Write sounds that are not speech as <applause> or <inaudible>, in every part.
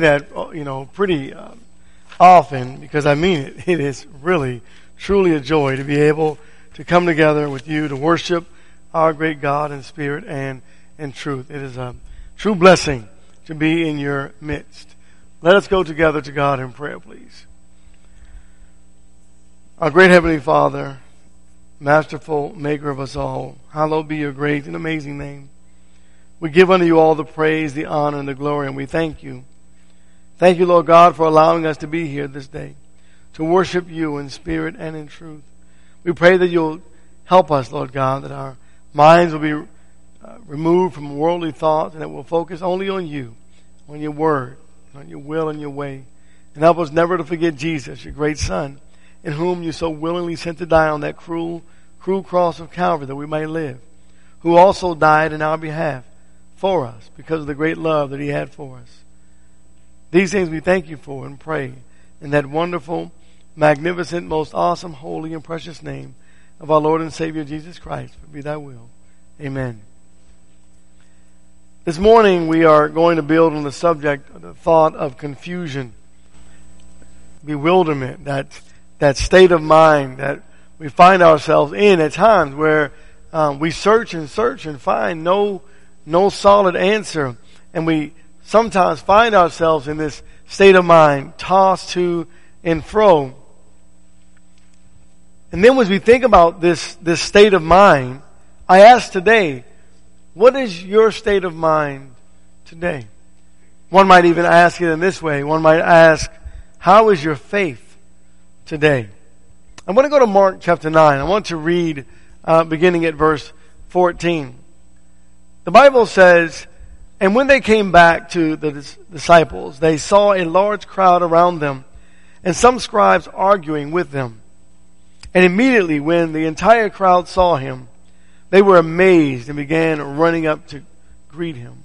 that, you know, pretty um, often because I mean it. It is really, truly a joy to be able to come together with you to worship our great God in spirit and in truth. It is a true blessing to be in your midst. Let us go together to God in prayer, please. Our great Heavenly Father, masterful maker of us all, hallowed be your great and amazing name. We give unto you all the praise, the honor, and the glory, and we thank you. Thank you, Lord God, for allowing us to be here this day to worship you in spirit and in truth. We pray that you'll help us, Lord God, that our minds will be uh, removed from worldly thoughts and that we'll focus only on you, on your word, on your will and your way. And help us never to forget Jesus, your great son, in whom you so willingly sent to die on that cruel, cruel cross of Calvary that we might live, who also died in our behalf for us because of the great love that he had for us. These things we thank you for and pray in that wonderful, magnificent, most awesome, holy, and precious name of our Lord and Savior Jesus Christ. Be thy will. Amen. This morning we are going to build on the subject, the thought of confusion, bewilderment, that, that state of mind that we find ourselves in at times where um, we search and search and find no, no solid answer. And we sometimes find ourselves in this state of mind, tossed to and fro. And then as we think about this, this state of mind, I ask today, what is your state of mind today? One might even ask it in this way. One might ask, how is your faith today? I want to go to Mark chapter 9. I want to read uh, beginning at verse 14. The Bible says, and when they came back to the disciples, they saw a large crowd around them and some scribes arguing with them. And immediately when the entire crowd saw him, they were amazed and began running up to greet him.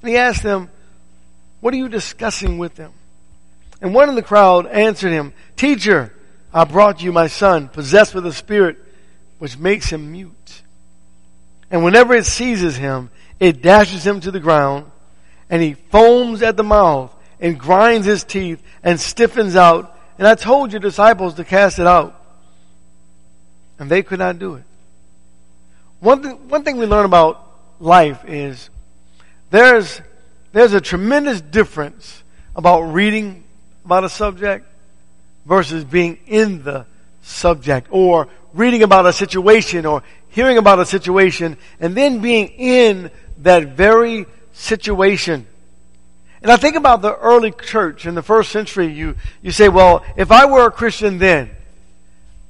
And he asked them, what are you discussing with them? And one in the crowd answered him, Teacher, I brought you my son, possessed with a spirit which makes him mute. And whenever it seizes him, it dashes him to the ground, and he foams at the mouth and grinds his teeth and stiffens out. And I told your disciples to cast it out. And they could not do it. One, th- one thing we learn about life is there's, there's a tremendous difference about reading about a subject versus being in the subject or reading about a situation or hearing about a situation and then being in that very situation. And I think about the early church in the first century. You, you say, well, if I were a Christian then,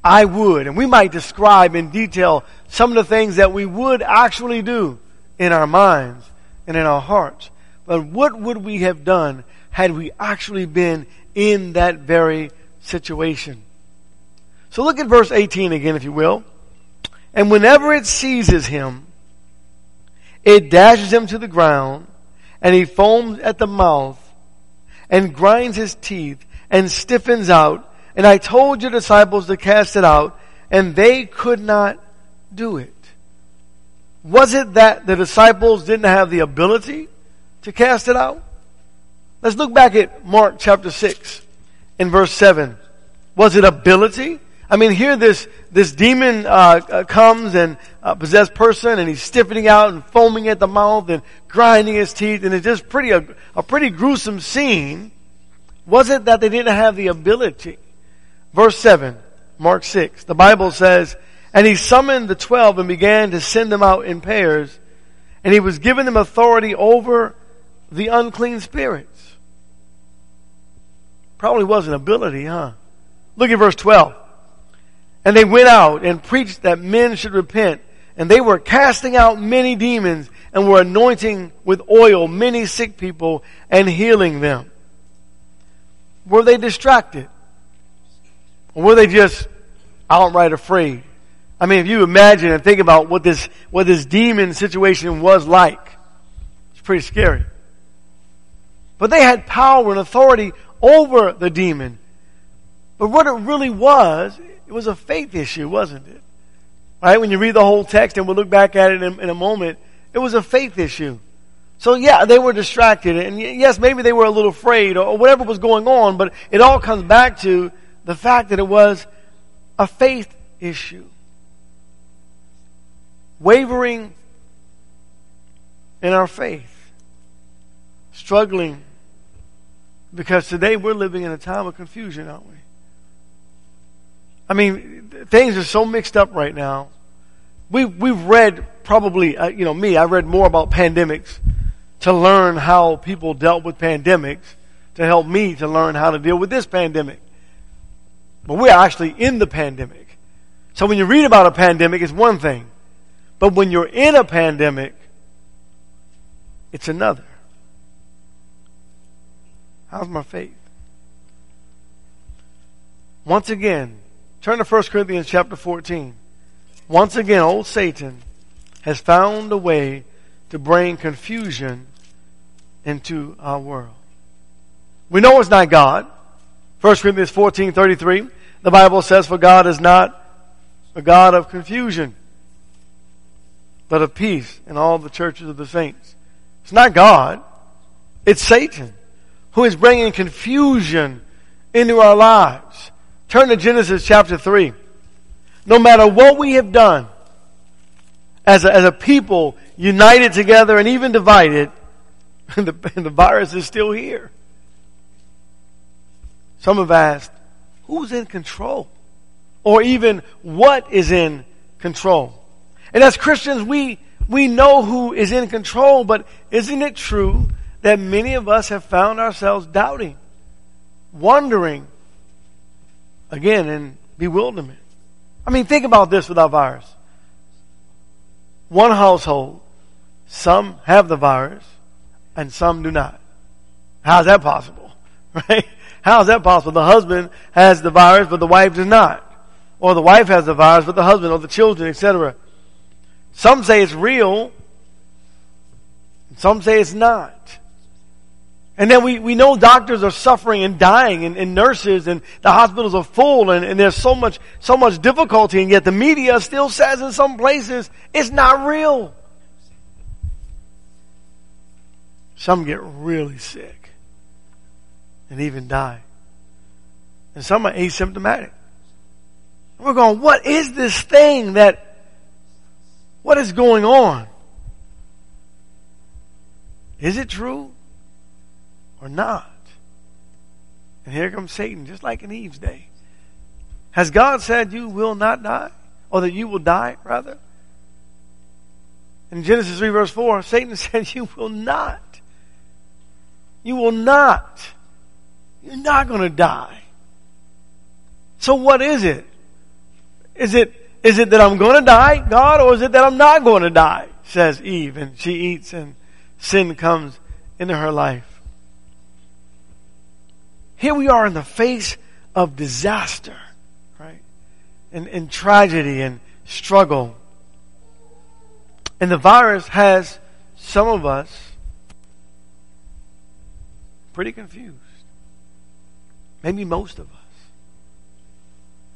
I would. And we might describe in detail some of the things that we would actually do in our minds and in our hearts. But what would we have done had we actually been in that very situation? So look at verse 18 again, if you will. And whenever it seizes him, it dashes him to the ground, and he foams at the mouth, and grinds his teeth, and stiffens out. And I told your disciples to cast it out, and they could not do it. Was it that the disciples didn't have the ability to cast it out? Let's look back at Mark chapter 6 in verse 7. Was it ability? I mean, here this, this demon, uh, uh, comes and, uh, possessed person and he's stiffening out and foaming at the mouth and grinding his teeth and it's just pretty, a, a pretty gruesome scene. Was it that they didn't have the ability? Verse 7, Mark 6, the Bible says, and he summoned the twelve and began to send them out in pairs and he was giving them authority over the unclean spirits. Probably wasn't ability, huh? Look at verse 12. And they went out and preached that men should repent. And they were casting out many demons and were anointing with oil many sick people and healing them. Were they distracted? Or were they just outright afraid? I mean, if you imagine and think about what this, what this demon situation was like, it's pretty scary. But they had power and authority over the demon. But what it really was, it was a faith issue, wasn't it? Right? When you read the whole text, and we'll look back at it in, in a moment, it was a faith issue. So yeah, they were distracted and yes, maybe they were a little afraid or whatever was going on, but it all comes back to the fact that it was a faith issue. Wavering in our faith. Struggling because today we're living in a time of confusion, aren't we? I mean, things are so mixed up right now. We, we've read probably, uh, you know, me, I read more about pandemics to learn how people dealt with pandemics to help me to learn how to deal with this pandemic. But we're actually in the pandemic. So when you read about a pandemic, it's one thing. But when you're in a pandemic, it's another. How's my faith? Once again, turn to 1 Corinthians chapter 14. Once again, old Satan has found a way to bring confusion into our world. We know it's not God. 1 Corinthians 14, 33. The Bible says, for God is not a God of confusion, but of peace in all the churches of the saints. It's not God. It's Satan who is bringing confusion into our lives. Turn to Genesis chapter 3. No matter what we have done, as a, as a people united together and even divided, <laughs> the, the virus is still here. Some have asked, who's in control? Or even what is in control? And as Christians, we, we know who is in control, but isn't it true that many of us have found ourselves doubting, wondering, again, in bewilderment? I mean, think about this with our virus. One household, some have the virus and some do not. How is that possible? <laughs> Right? How is that possible? The husband has the virus, but the wife does not. Or the wife has the virus, but the husband or the children, etc. Some say it's real. Some say it's not. And then we, we know doctors are suffering and dying and, and nurses and the hospitals are full and, and there's so much, so much difficulty and yet the media still says in some places it's not real. Some get really sick and even die. And some are asymptomatic. We're going, what is this thing that, what is going on? Is it true or not? And here comes Satan, just like in Eve's day. Has God said you will not die? Or that you will die, rather? In Genesis 3 verse 4, Satan <laughs> said you will not. You will not. You're not going to die. So what is it? Is it, is it that I'm going to die, God, or is it that I'm not going to die? Says Eve, and she eats and sin comes into her life. Here we are in the face of disaster, right? And, and tragedy and struggle. And the virus has some of us pretty confused. Maybe most of us.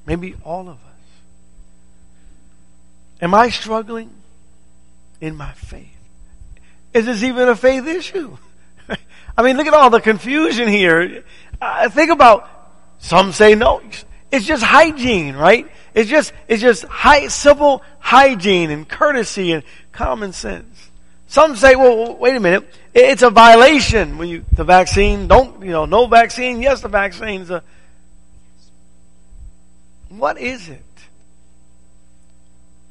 Maybe all of us. Am I struggling in my faith? Is this even a faith issue? <laughs> I mean, look at all the confusion here. Uh, think about, some say no. It's just hygiene, right? It's just, it's just high, simple hygiene and courtesy and common sense. Some say, well, wait a minute. It's a violation when you, the vaccine, don't, you know, no vaccine, yes, the vaccine's a, what is it?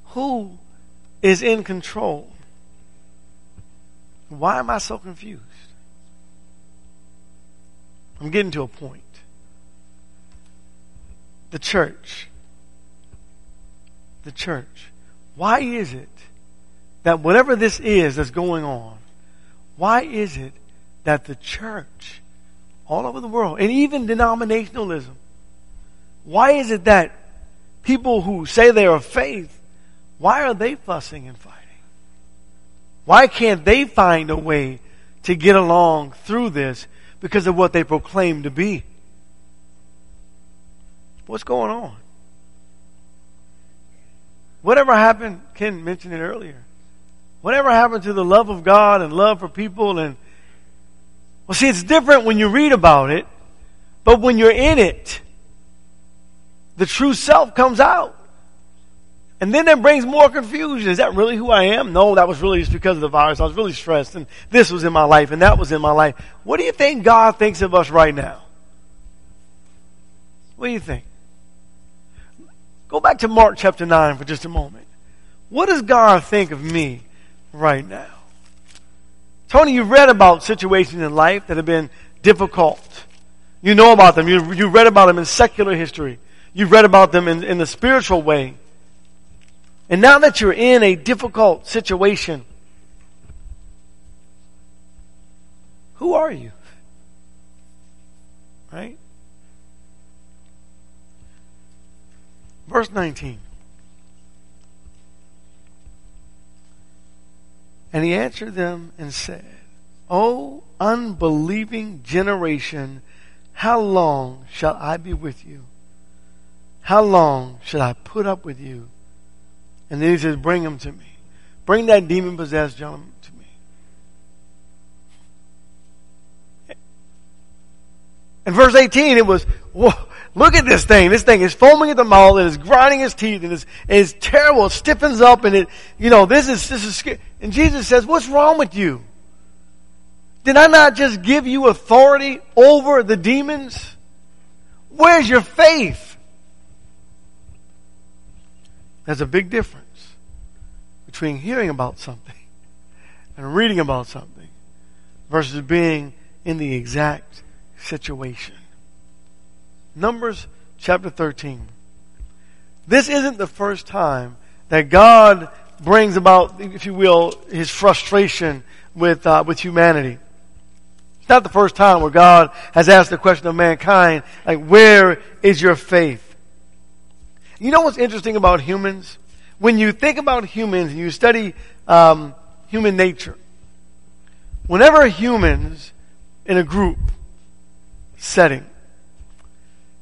Who is in control? Why am I so confused? I'm getting to a point. The church. The church. Why is it that whatever this is that's going on, why is it that the church all over the world, and even denominationalism, why is it that people who say they are of faith, why are they fussing and fighting? Why can't they find a way to get along through this because of what they proclaim to be? What's going on? Whatever happened, Ken mentioned it earlier Whatever happened to the love of God and love for people and well see it's different when you read about it, but when you're in it, the true self comes out. And then that brings more confusion. Is that really who I am? No, that was really just because of the virus. I was really stressed and this was in my life and that was in my life. What do you think God thinks of us right now? What do you think? Go back to Mark chapter 9 for just a moment. What does God think of me right now? Tony, you've read about situations in life that have been difficult. You know about them. You, you read about them in secular history. You've read about them in, in the spiritual way. And now that you're in a difficult situation, who are you? Right? Verse 19. And he answered them and said, O unbelieving generation, how long shall I be with you? How long shall I put up with you? And then he says, Bring him to me. Bring that demon possessed gentleman to me. In verse 18, it was, whoa, look at this thing. This thing is foaming at the mouth and is grinding his teeth and is, is terrible. It stiffens up and it, you know, this is, this is. And Jesus says, what's wrong with you? Did I not just give you authority over the demons? Where's your faith? There's a big difference between hearing about something and reading about something versus being in the exact situation. Numbers chapter 13. This isn't the first time that God brings about, if you will, his frustration with, uh, with humanity. It's not the first time where God has asked the question of mankind, like, where is your faith? You know what's interesting about humans? When you think about humans and you study um, human nature, whenever humans in a group setting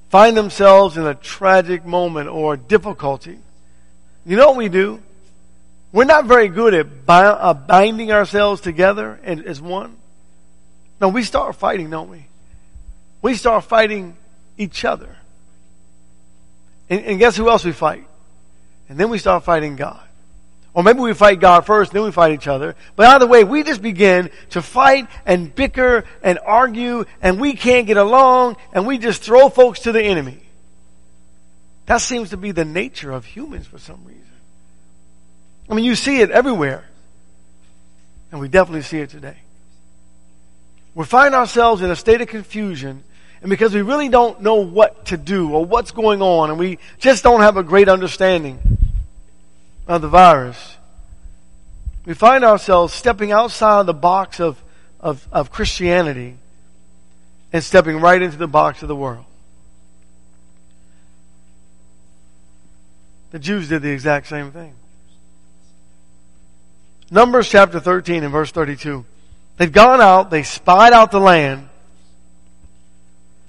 find themselves in a tragic moment or difficulty, you know what we do? We're not very good at uh, binding ourselves together as one. No, we start fighting, don't we? We start fighting each other. And, and guess who else we fight? And then we start fighting God. Or maybe we fight God first, then we fight each other. But either way, we just begin to fight and bicker and argue, and we can't get along, and we just throw folks to the enemy. That seems to be the nature of humans for some reason. I mean, you see it everywhere. And we definitely see it today. We find ourselves in a state of confusion and because we really don't know what to do or what's going on and we just don't have a great understanding of the virus, we find ourselves stepping outside the box of, of, of Christianity and stepping right into the box of the world. The Jews did the exact same thing. Numbers chapter 13 and verse 32. They'd gone out, they spied out the land,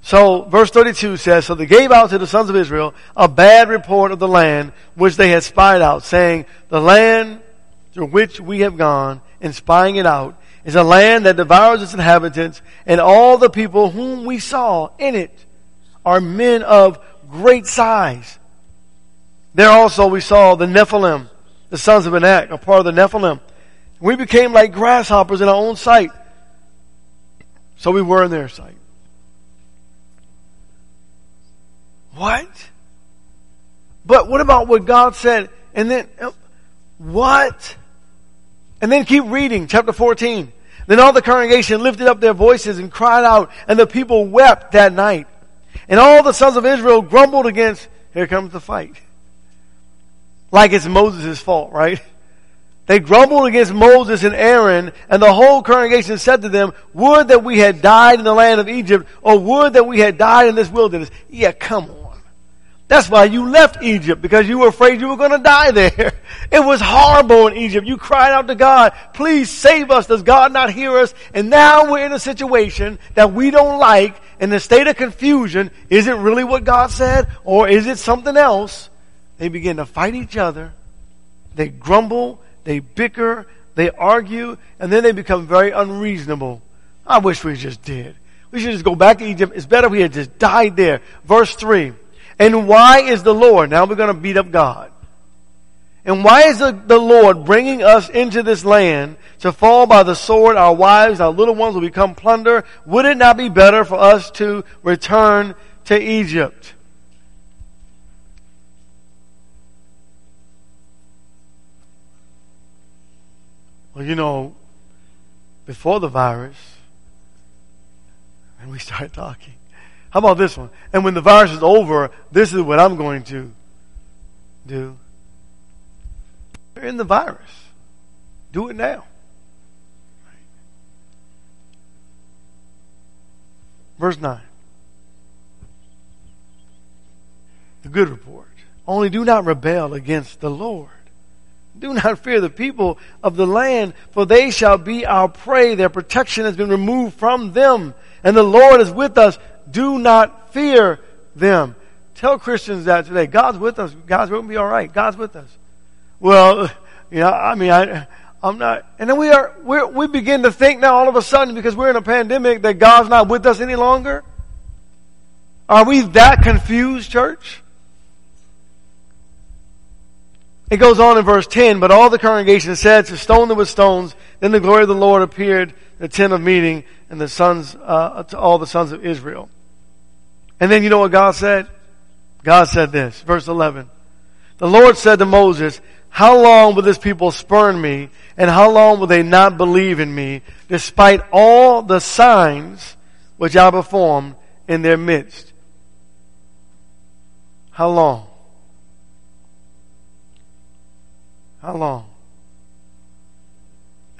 so verse 32 says, So they gave out to the sons of Israel a bad report of the land which they had spied out, saying, The land through which we have gone in spying it out is a land that devours its inhabitants, and all the people whom we saw in it are men of great size. There also we saw the Nephilim, the sons of Anak, a part of the Nephilim. We became like grasshoppers in our own sight. So we were in their sight. What? But what about what God said? And then, uh, what? And then keep reading, chapter 14. Then all the congregation lifted up their voices and cried out, and the people wept that night. And all the sons of Israel grumbled against, here comes the fight. Like it's Moses' fault, right? They grumbled against Moses and Aaron, and the whole congregation said to them, Would that we had died in the land of Egypt, or would that we had died in this wilderness. Yeah, come on. That's why you left Egypt, because you were afraid you were going to die there. <laughs> It was horrible in Egypt. You cried out to God, please save us. Does God not hear us? And now we're in a situation that we don't like, in a state of confusion. Is it really what God said? Or is it something else? They begin to fight each other. They grumble. They bicker. they argue, and then they become very unreasonable. I wish we just did. We should just go back to Egypt. It's better we had just died there. Verse 3. And why is the Lord, now we're going to beat up God. And why is the, the Lord bringing us into this land to fall by the sword? Our wives, our little ones will become plunder. Would it not be better for us to return to Egypt? Well, you know, before the virus, and we start talking. How about this one? And when the virus is over, this is what I'm going to do. You're in the virus. Do it now. Verse 9. The good report. Only do not rebel against the Lord. Do not fear the people of the land, for they shall be our prey. Their protection has been removed from them, and the Lord is with us. Do not fear them. Tell Christians that today. God's with us. God's going to be all right. God's with us. Well, you know, I mean, I, I'm not, and then we are, we we begin to think now all of a sudden because we're in a pandemic that God's not with us any longer. Are we that confused, church? It goes on in verse 10, but all the congregation said to stone them with stones. Then the glory of the Lord appeared the tent of meeting and the sons, uh, to all the sons of Israel. And then you know what God said? God said this, verse 11. The Lord said to Moses, how long will this people spurn me and how long will they not believe in me despite all the signs which I perform in their midst? How long? How long?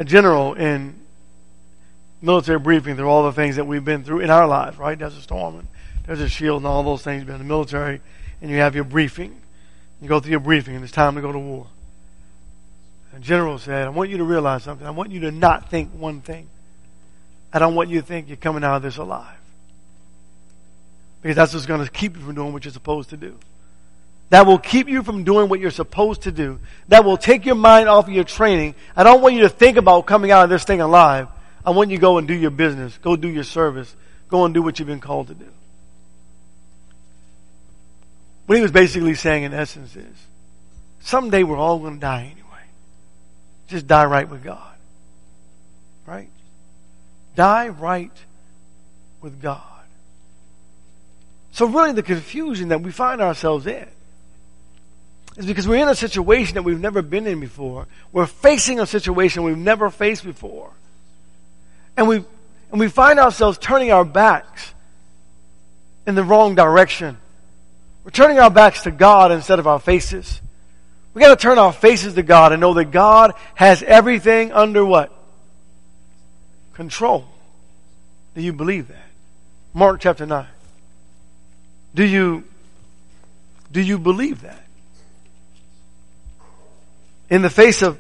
A general in military briefing through all the things that we've been through in our lives, right? A storm and there's a shield and all those things. Been in the military and you have your briefing. You go through your briefing and it's time to go to war. And general said, I want you to realize something. I want you to not think one thing. I don't want you to think you're coming out of this alive. Because that's what's going to keep you from doing what you're supposed to do that will keep you from doing what you're supposed to do, that will take your mind off of your training. I don't want you to think about coming out of this thing alive. I want you to go and do your business, go do your service, go and do what you've been called to do. What he was basically saying in essence is, someday we're all going to die anyway. Just die right with God. Right? Die right with God. So really the confusion that we find ourselves in is because we're in a situation that we've never been in before. We're facing a situation we've never faced before. And we, and we find ourselves turning our backs in the wrong direction. We're turning our backs to God instead of our faces. We gotta turn our faces to God and know that God has everything under what? Control. Do you believe that? Mark chapter 9. Do you, do you believe that? in the face of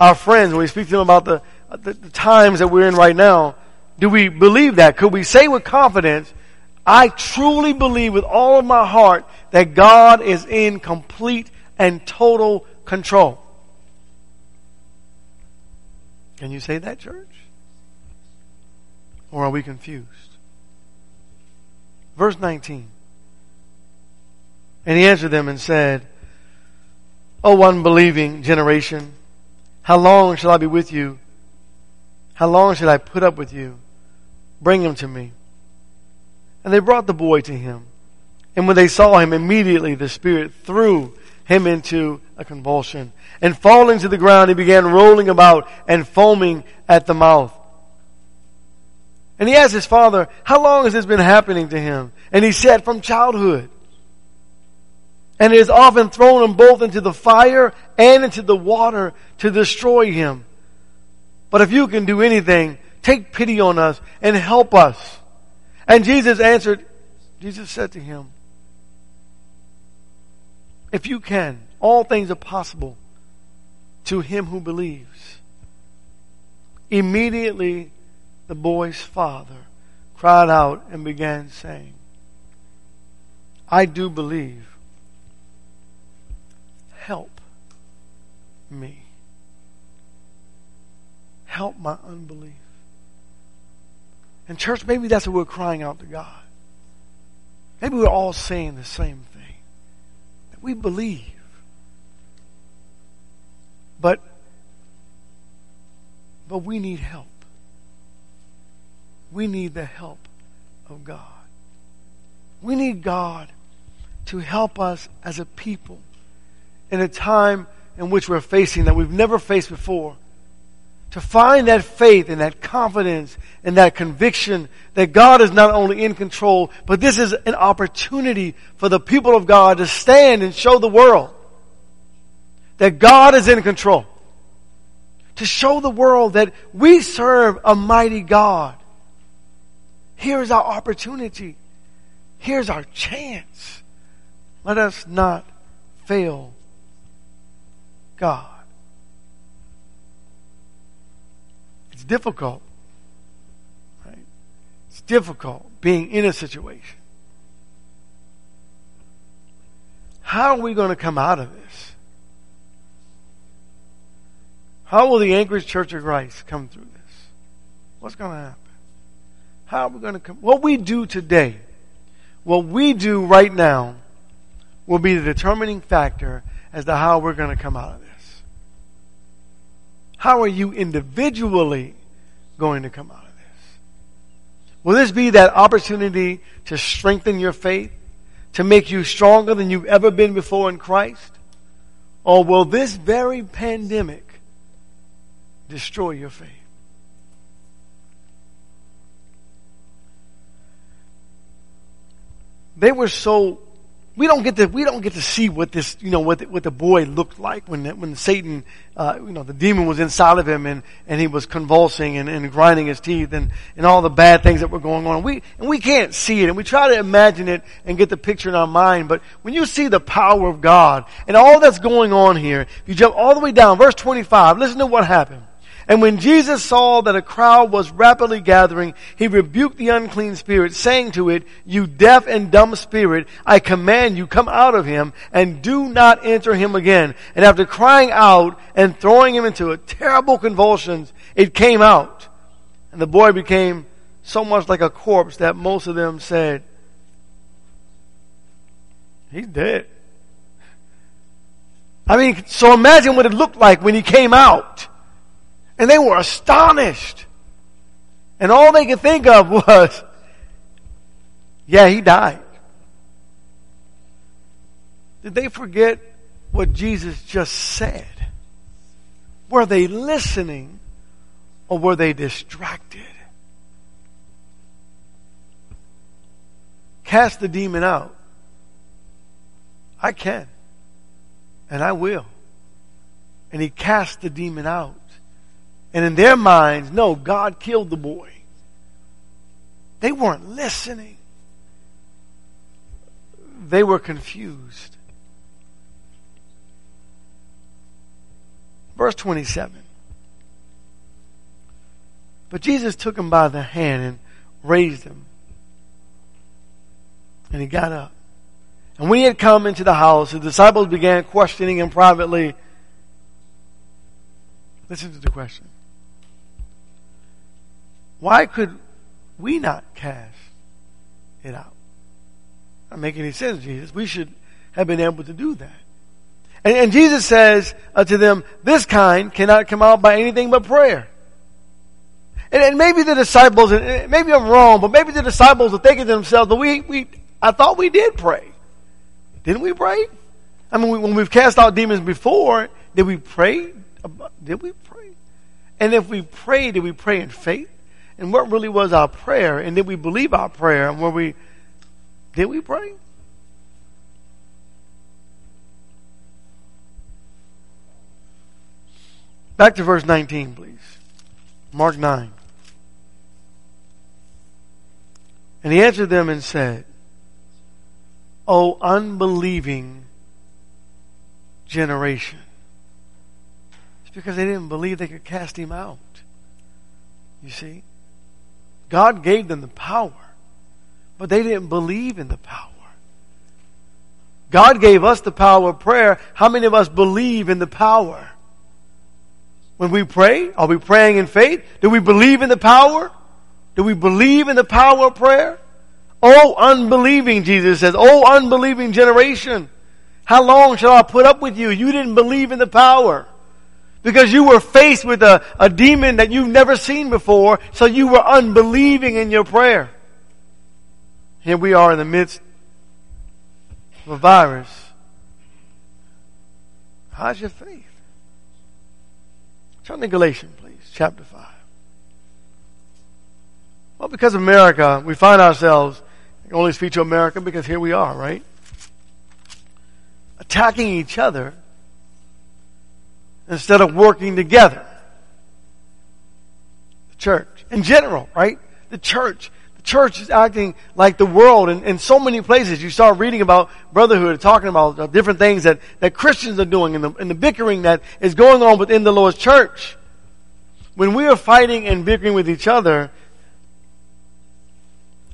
our friends, when we speak to them about the, the, the times that we're in right now, do we believe that? Could we say with confidence, I truly believe with all of my heart that God is in complete and total control? Can you say that, church? Or are we confused? Verse 19. And he answered them and said, O unbelieving generation, how long shall I be with you? How long shall I put up with you? Bring him to me. And they brought the boy to him. And when they saw him, immediately the Spirit threw him into a convulsion. And falling to the ground, he began rolling about and foaming at the mouth. And he asked his father, how long has this been happening to him? And he said, from childhood and it has often thrown him both into the fire and into the water to destroy him. But if you can do anything, take pity on us and help us. And Jesus answered, Jesus said to him, if you can, all things are possible to him who believes. Immediately the boy's father cried out and began saying, I do believe help me. help my unbelief. And church, maybe that's what we're crying out to God. Maybe we're all saying the same thing. That we believe. But but we need help. We need the help of God. We need God to help us as a people in a time in which we're facing that we've never faced before. To find that faith and that confidence and that conviction that God is not only in control, but this is an opportunity for the people of God to stand and show the world that God is in control. To show the world that we serve a mighty God. Here's our opportunity. Here's our chance. Let us not fail God. It's difficult. Right? It's difficult being in a situation. How are we going to come out of this? How will the Anchorage Church of Christ come through this? What's going to happen? How are we going to come? What we do today, what we do right now, will be the determining factor as to how we're going to come out of this. How are you individually going to come out of this? Will this be that opportunity to strengthen your faith, to make you stronger than you've ever been before in Christ? Or will this very pandemic destroy your faith? They were so we don't get to we don't get to see what this you know what the, what the boy looked like when when Satan uh, you know the demon was inside of him and and he was convulsing and, and grinding his teeth and and all the bad things that were going on. We and we can't see it and we try to imagine it and get the picture in our mind. But when you see the power of God and all that's going on here, if you jump all the way down, verse twenty five. Listen to what happened. And when Jesus saw that a crowd was rapidly gathering, he rebuked the unclean spirit, saying to it, You deaf and dumb spirit, I command you, come out of him and do not enter him again. And after crying out and throwing him into a terrible convulsions, it came out. And the boy became so much like a corpse that most of them said, He's dead. I mean, so imagine what it looked like when he came out. And they were astonished. And all they could think of <laughs> was, yeah, he died. Did they forget what Jesus just said? Were they listening or were they distracted? Cast the demon out. I can. And I will. And he cast the demon out. And in their minds, no, God killed the boy. They weren't listening. They were confused. Verse 27. But Jesus took him by the hand and raised him. And he got up. And when he had come into the house, the disciples began questioning him privately. Listen to the question. Why could we not cast it out? Not make any sense, Jesus. We should have been able to do that. And, and Jesus says uh, to them, this kind cannot come out by anything but prayer. And, and maybe the disciples, and maybe I'm wrong, but maybe the disciples are thinking to themselves, but we, we, I thought we did pray. Didn't we pray? I mean, we, when we've cast out demons before, did we pray? Did we pray? And if we pray, did we pray in faith? And what really was our prayer, and did we believe our prayer, and were we, did we pray? Back to verse 19, please. Mark 9. And he answered them and said, O unbelieving generation. It's because they didn't believe they could cast him out. You see? God gave them the power, but they didn't believe in the power. God gave us the power of prayer. How many of us believe in the power? When we pray, are we praying in faith? Do we believe in the power? Do we believe in the power of prayer? Oh, unbelieving, Jesus says. Oh, unbelieving generation. How long shall I put up with you? You didn't believe in the power. Because you were faced with a, a demon that you've never seen before, so you were unbelieving in your prayer. Here we are in the midst of a virus. How's your faith? Turn to Galatians, please, chapter 5. Well, because of America, we find ourselves, I can only speak to America because here we are, right? Attacking each other instead of working together. The church, in general, right? The church. The church is acting like the world in, in so many places. You start reading about brotherhood, talking about uh, different things that, that Christians are doing and the, and the bickering that is going on within the Lord's church. When we are fighting and bickering with each other,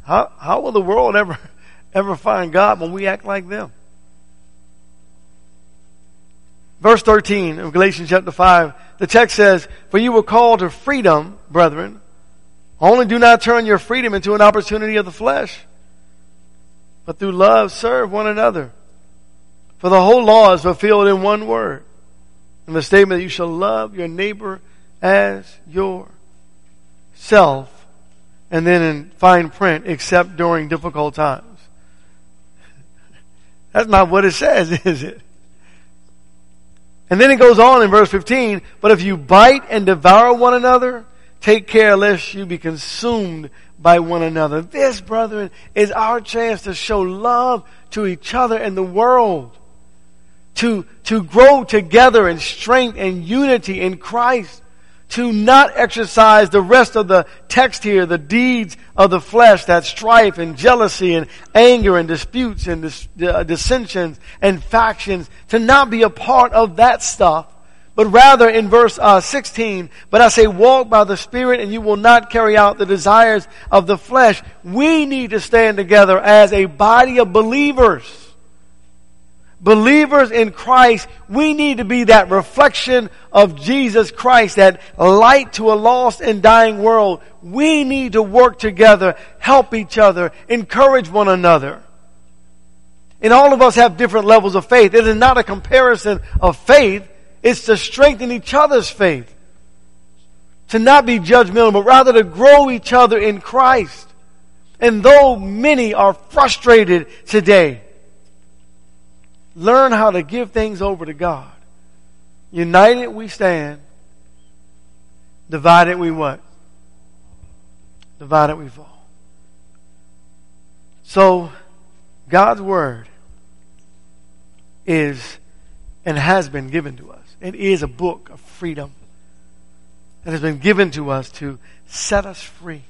how, how will the world ever, <laughs> ever find God when we act like them? Verse 13 of Galatians chapter 5, the text says, For you were called to freedom, brethren. Only do not turn your freedom into an opportunity of the flesh, but through love serve one another. For the whole law is fulfilled in one word. In the statement that you shall love your neighbor as yourself. And then in fine print, except during difficult times. <laughs> That's not what it says, <laughs> is it? And then it goes on in verse 15, but if you bite and devour one another, take care lest you be consumed by one another. This, brethren, is our chance to show love to each other and the world. To, to grow together in strength and unity in Christ to not exercise the rest of the text here, the deeds of the flesh, that strife and jealousy and anger and disputes and dis- uh, dissensions and factions, to not be a part of that stuff, but rather in verse uh, 16, but I say walk by the Spirit and you will not carry out the desires of the flesh. We need to stand together as a body of believers believers in Christ, we need to be that reflection of Jesus Christ, that light to a lost and dying world. We need to work together, help each other, encourage one another. And all of us have different levels of faith. It is not a comparison of faith. It's to strengthen each other's faith. To not be judgmental, but rather to grow each other in Christ. And though many are frustrated today, learn how to give things over to God. United we stand. Divided we what? Divided we fall. So, God's Word is and has been given to us. It is a book of freedom that has been given to us to set us free.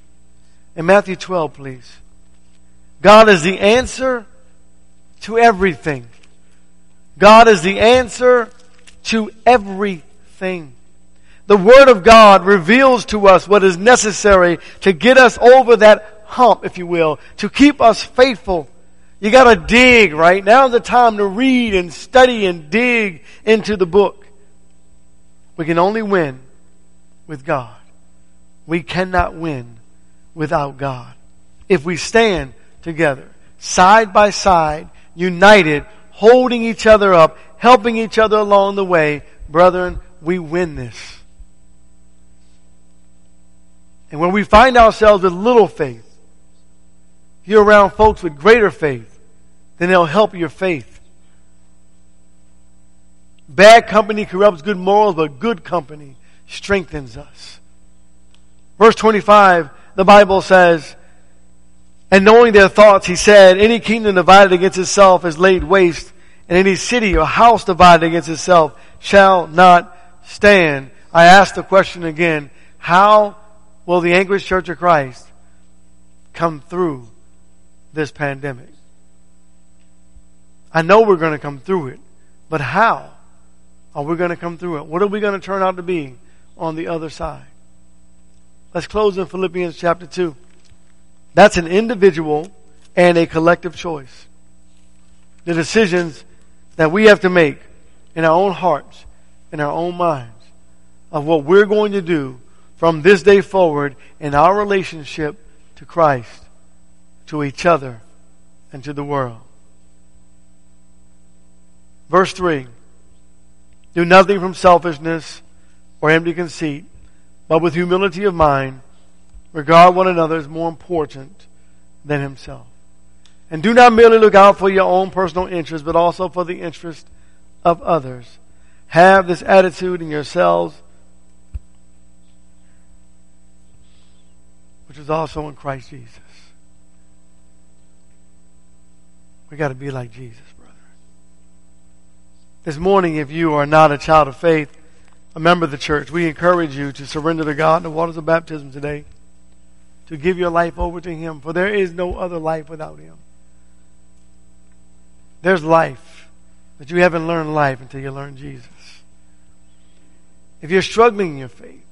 In Matthew 12, please. God is the answer to everything. God is the answer to everything. The Word of God reveals to us what is necessary to get us over that hump, if you will, to keep us faithful. You gotta dig, right? Now's the time to read and study and dig into the book. We can only win with God. We cannot win without God. If we stand together, side by side, united, holding each other up, helping each other along the way, brethren, we win this. And when we find ourselves with little faith, you're around folks with greater faith, then they'll help your faith. Bad company corrupts good morals, but good company strengthens us. Verse 25, the Bible says, and knowing their thoughts, he said, any kingdom divided against itself is laid waste, and any city or house divided against itself shall not stand. I ask the question again, how will the Anchorage Church of Christ come through this pandemic? I know we're going to come through it, but how are we going to come through it? What are we going to turn out to be on the other side? Let's close in Philippians chapter 2. That's an individual and a collective choice. The decisions that we have to make in our own hearts, in our own minds. of what we're going to do from this day forward in our relationship to Christ, to each other, and to the world. Verse 3 Do nothing from selfishness or empty conceit, but with humility of mind, regard one another as more important than himself. And do not merely look out for your own personal interest, but also for the interest of others. Have this attitude in yourselves, which is also in Christ Jesus. We got to be like Jesus, brother. This morning, if you are not a child of faith, a member of the church, we encourage you to surrender to God in the waters of baptism today, to give your life over to Him, for there is no other life without Him. There's life, but you haven't learned life until you learn Jesus. If you're struggling in your faith,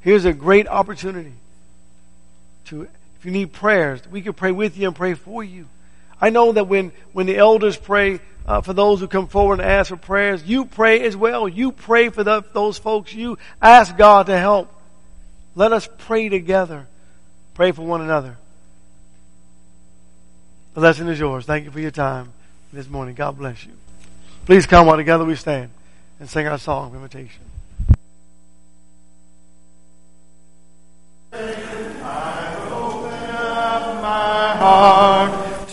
here's a great opportunity to, if you need prayers, we can pray with you and pray for you. I know that when, when the elders pray uh, for those who come forward and ask for prayers, you pray as well. You pray for the, those folks. You ask God to help. Let us pray together. Pray for one another. The lesson is yours. Thank you for your time this morning. God bless you. Please come while together we stand and sing our song of invitation. I open up my heart